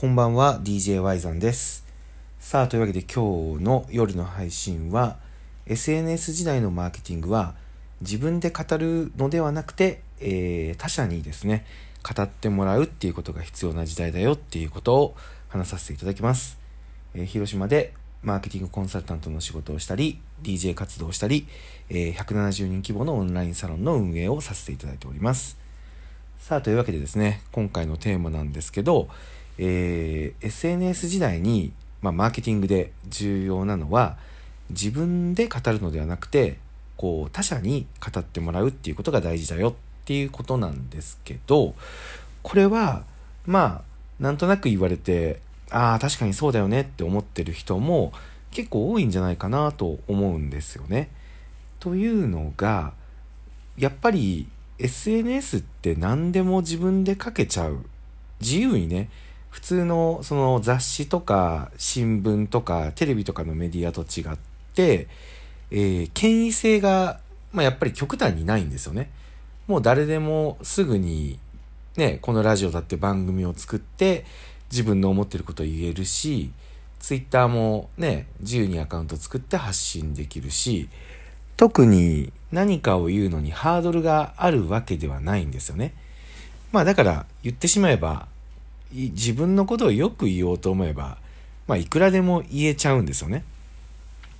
こんばんは DJY ザンです。さあというわけで今日の夜の配信は SNS 時代のマーケティングは自分で語るのではなくて、えー、他者にですね語ってもらうっていうことが必要な時代だよっていうことを話させていただきます、えー、広島でマーケティングコンサルタントの仕事をしたり DJ 活動をしたり、えー、170人規模のオンラインサロンの運営をさせていただいております。さあというわけでですね今回のテーマなんですけどえー、SNS 時代に、まあ、マーケティングで重要なのは自分で語るのではなくてこう他者に語ってもらうっていうことが大事だよっていうことなんですけどこれはまあなんとなく言われてああ確かにそうだよねって思ってる人も結構多いんじゃないかなと思うんですよね。というのがやっぱり SNS って何でも自分で書けちゃう自由にね普通のその雑誌とか新聞とかテレビとかのメディアと違って、えー、権威性が、まあ、やっぱり極端にないんですよね。もう誰でもすぐにね、このラジオだって番組を作って自分の思ってることを言えるし、ツイッターもね、自由にアカウント作って発信できるし、特に何かを言うのにハードルがあるわけではないんですよね。まあだから言ってしまえば自分のことをよく言おうと思えば、まあ、いくらでも言えちゃうんですよね。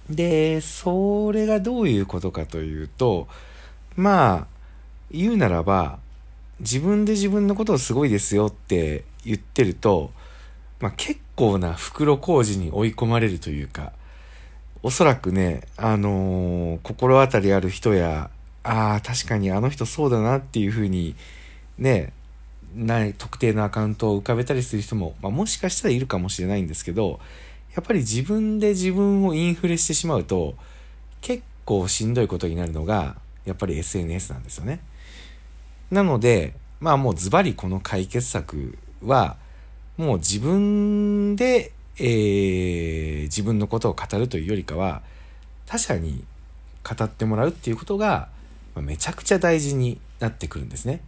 で、それがどういうことかというと、まあ、言うならば、自分で自分のことをすごいですよって言ってると、まあ、結構な袋小路に追い込まれるというか、おそらくね、あのー、心当たりある人や、ああ、確かにあの人そうだなっていうふうに、ね、ない特定のアカウントを浮かべたりする人も、まあ、もしかしたらいるかもしれないんですけどやっぱり自分で自分をインフレしてしまうと結構しんどいことになるのがやっぱり SNS なんですよね。なのでまあもうズバリこの解決策はもう自分で、えー、自分のことを語るというよりかは他者に語ってもらうっていうことがめちゃくちゃ大事になってくるんですね。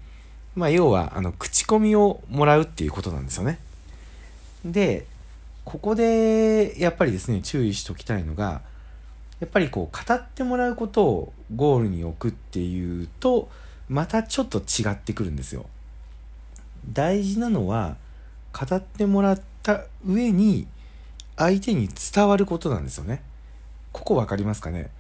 まあ、要は、あの、口コミをもらうっていうことなんですよね。で、ここで、やっぱりですね、注意しておきたいのが、やっぱりこう、語ってもらうことをゴールに置くっていうと、またちょっと違ってくるんですよ。大事なのは、語ってもらった上に、相手に伝わることなんですよね。ここ分かりますかね？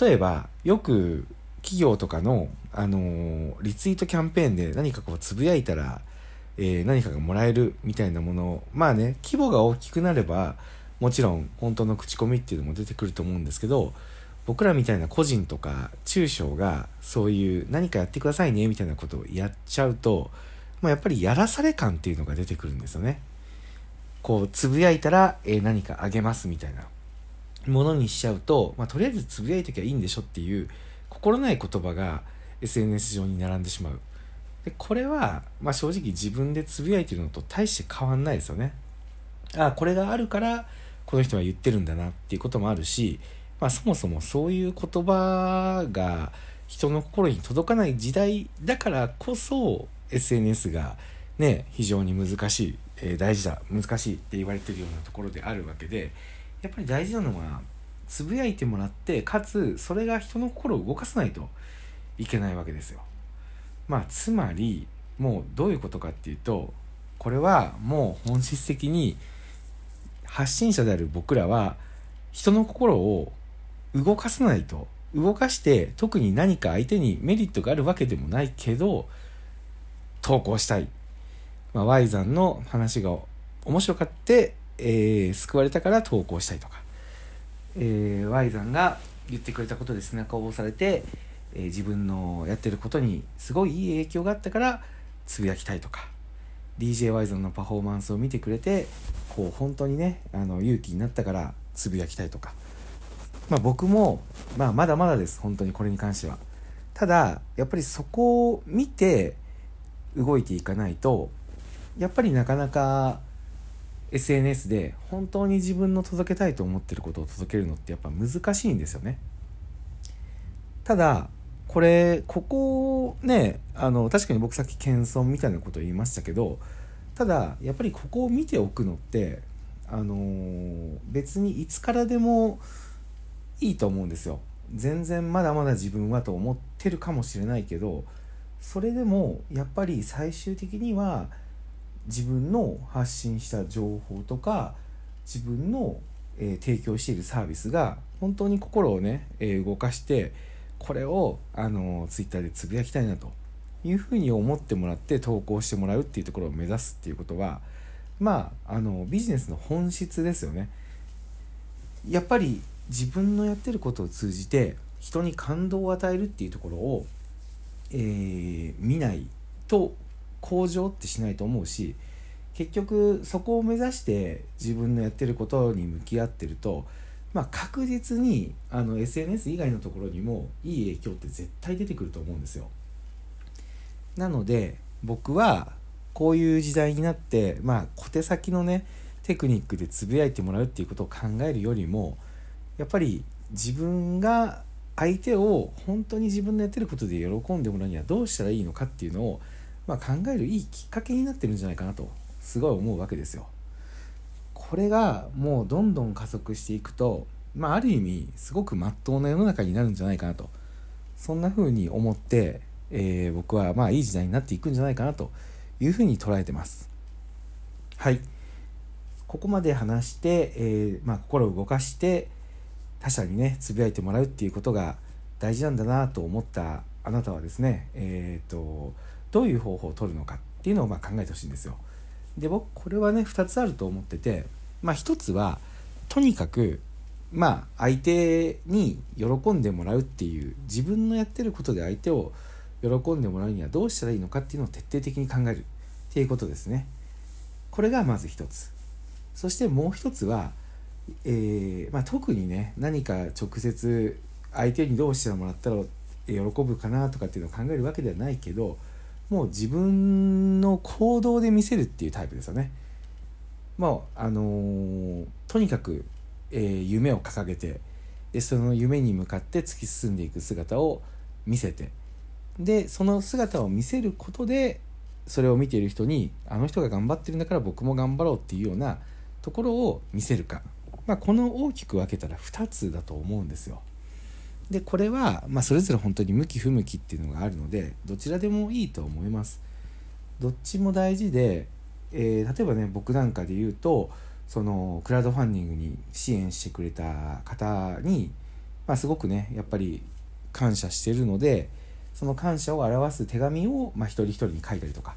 例えば、よく企業とかの、あのー、リツイートキャンペーンで何かこうつぶやいたら、えー、何かがもらえるみたいなものまあね規模が大きくなればもちろん本当の口コミっていうのも出てくると思うんですけど僕らみたいな個人とか中小がそういう何かやってくださいねみたいなことをやっちゃうと、まあ、やっぱりやらされ感っていうのが出てくるんですよね。こうつぶやいたら、えー、何かあげますみたいなものにしちゃうと、まあ、とりあえずつぶやいときゃいいんでしょっていう心ない言葉が SNS 上に並んでしまう。でこれは、まあ、正直自分でつぶやいてるのと大して変わんないですよね。ああ、これがあるからこの人は言ってるんだなっていうこともあるし、まあ、そもそもそういう言葉が人の心に届かない時代だからこそ SNS がね非常に難しい、えー、大事だ難しいって言われてるようなところであるわけでやっぱり大事なのはつぶやいてもらってかつそれが人の心を動かさないといけないわけですよ。まあつまりもうどういうことかっていうとこれはもう本質的に発信者である僕らは人の心を動かさないと動かして特に何か相手にメリットがあるわけでもないけど投稿したい、まあ、Y さんの話が面白かって、えー、救われたから投稿したいとかえー、Y さんが言ってくれたことで背中を押されて、えー、自分のやってることにすごいいい影響があったからつぶやきたいとか DJY さんのパフォーマンスを見てくれてこう本当にねあの勇気になったからつぶやきたいとか、まあ、僕も、まあ、まだまだです本当にこれに関しては。ただやっぱりそこを見て動いていかないとやっぱりなかなか SNS で本当に自分の届けたいと思ってることを届けるのってやっぱ難しいんですよね。ただこれここねあの確かに僕さっき謙遜みたいなこと言いましたけどただやっぱりここを見ておくのってあの、別にいつからでもいいと思うんですよ全然まだまだ自分はと思ってるかもしれないけどそれでもやっぱり最終的には自分の発信した情報とか自分の、えー、提供しているサービスが本当に心をね、えー、動かしてこれをあのツイッターでつぶやきたいなというふうに思ってもらって投稿してもらうっていうところを目指すっていうことはまああのビジネスの本質ですよね。やっぱり自分のやってることを通じて人に感動を与えるっていうところを、えー、見ないと向上ってしないと思うし結局そこを目指して自分のやってることに向き合ってると、まあ、確実にあの SNS 以外のところにもいい影響って絶対出てくると思うんですよ。なので僕はこういう時代になってまあ小手先のねテクニックでつぶやいてもらうっていうことを考えるよりもやっぱり自分が相手を本当に自分のやってることで喜んでもらうにはどうしたらいいのかっていうのを、まあ、考えるいいきっかけになってるんじゃないかなとすごい思うわけですよ。これがもうどんどん加速していくと、まあ、ある意味すごくまっとうな世の中になるんじゃないかなとそんな風に思って、えー、僕はまあいい時代になっていくんじゃないかなというふうに捉えてます。はい。ここまで話して、えー、まあ、心を動かして他者にねつぶやいてもらうっていうことが大事なんだなと思ったあなたはですね、えーと、どういう方法を取るのかっていうのをま考えてほしいんですよ。で僕これはね2つあると思ってて、まあ、1つはとにかくまあ相手に喜んでもらうっていう自分のやってることで相手を喜んでもらうにはどうしたらいいのかっていうのを徹底的に考えるっていうことですね。これがまず1つ。そしてもう1つは、えー、まあ、特にね何か直接相手にどうしてもらったら喜ぶかなとかっていうのを考えるわけではないけどもう自分の行動で見せるっていうタイプですよね。もうあのー、とにかく、えー、夢を掲げてでその夢に向かって突き進んでいく姿を見せてでその姿を見せることでそれを見ている人にあの人が頑張ってるんだから僕も頑張ろうっていうようなところを見せるか、まあ、この大きく分けたら2つだと思うんですよ。でこれは、まあ、それぞれ本当に向き不向きっていうのがあるのでどちらでもいいと思います。どっちも大事で、えー、例えばね僕なんかで言うとそのクラウドファンディングに支援してくれた方に、まあ、すごくねやっぱり感謝してるのでその感謝を表す手紙を、まあ、一人一人に書いたりとか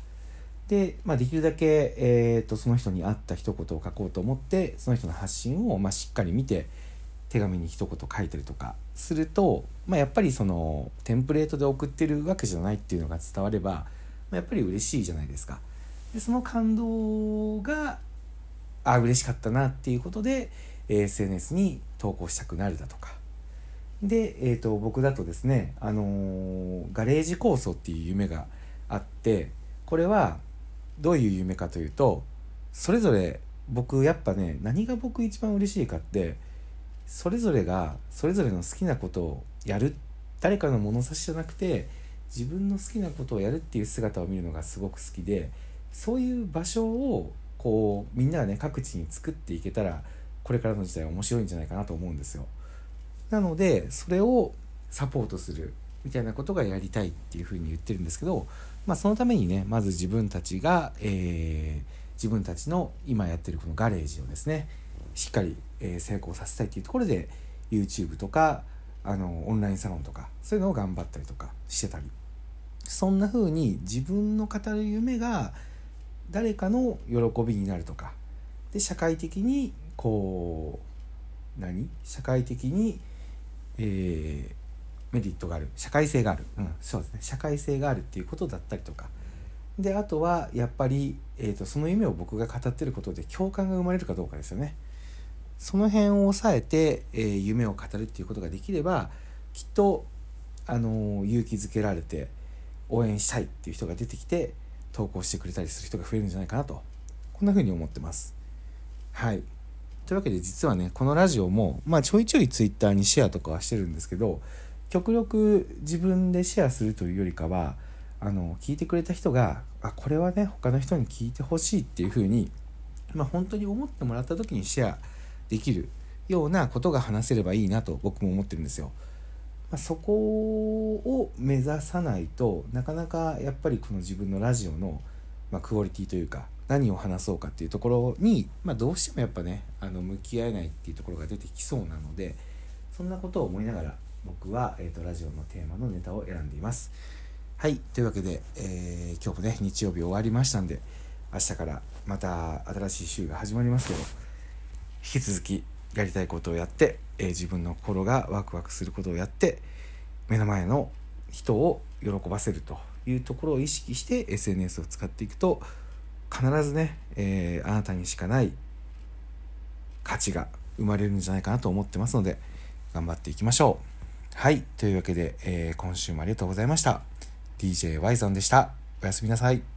で、まあ、できるだけ、えーと、その人に合った一言を書こうと思ってその人の発信を、まあ、しっかり見て手紙に一言書いたりとかすると、まあ、やっぱりそのテンプレートで送ってるわけじゃないっていうのが伝われば、まあ、やっぱり嬉しいじゃないですか。でその感動があ嬉しかったなっていうことで SNS に投稿したくなるだとかで、えーと、僕だとですね、あのー、ガレージ構想っていう夢があってこれはどういう夢かというとそれぞれ僕やっぱね何が僕一番嬉しいかってそれぞれがそれぞれの好きなことをやる誰かの物差しじゃなくて自分の好きなことをやるっていう姿を見るのがすごく好きでそういう場所をこうみんながね各地に作っていけたらこれからの時代面白いんじゃないかなと思うんですよ。なのでそれをサポートするみたいなことがやりたいっていうふうに言ってるんですけど、まあ、そのためにねまず自分たちが、えー、自分たちの今やってるこのガレージをですねしっかり、え、成功させたいっていうところで YouTube とかあのオンラインサロンとかそういうのを頑張ったりとかしてたり。そんな風に自分の語る夢が誰かの喜びになるとか。で社会的にこう何？社会的にえー、メリットがある。社会性がある、うん、そうですね。社会性があるっていうことだったりとか。であとはやっぱり、えーと、その夢を僕が語ってることで共感が生まれるかどうかですよね。その辺を抑えて、えー、夢を語るっていうことができればきっと、あの、勇気づけられて応援したいっていう人が出てきて投稿してくれたりする人が増えるんじゃないかなと。こんな風に思ってます。はい。というわけで実はねこのラジオも、まあ、ちょいちょい Twitter にシェアとかはしてるんですけど極力自分でシェアするというよりかはあの聞いてくれた人があこれはね他の人に聞いてほしいっていうふうに、まあ、本当に思ってもらった時にシェアできるようなことが話せればいいなと僕も思ってるんですよ。まあ、そこを目指さないとなかなかやっぱりこの自分のラジオの、まあ、クオリティというか何を話そうかっていうところに、まあ、どうしてもやっぱねあの向き合えないっていうところが出てきそうなのでそんなことを思いながら僕は、えーと、ラジオのテーマのネタを選んでいます。はい。というわけで、えー、今日もね、日曜日終わりましたんで、明日からまた新しい週が始まりますけど、引き続きやりたいことをやって、えー、自分の心がワクワクすることをやって、目の前の人を喜ばせるというところを意識して SNS を使っていくと、必ずね、えー、あなたにしかない価値が生まれるんじゃないかなと思ってますので、頑張っていきましょう。はい。というわけで、えー、今週もありがとうございました。DJ ワイゾンでした。おやすみなさい。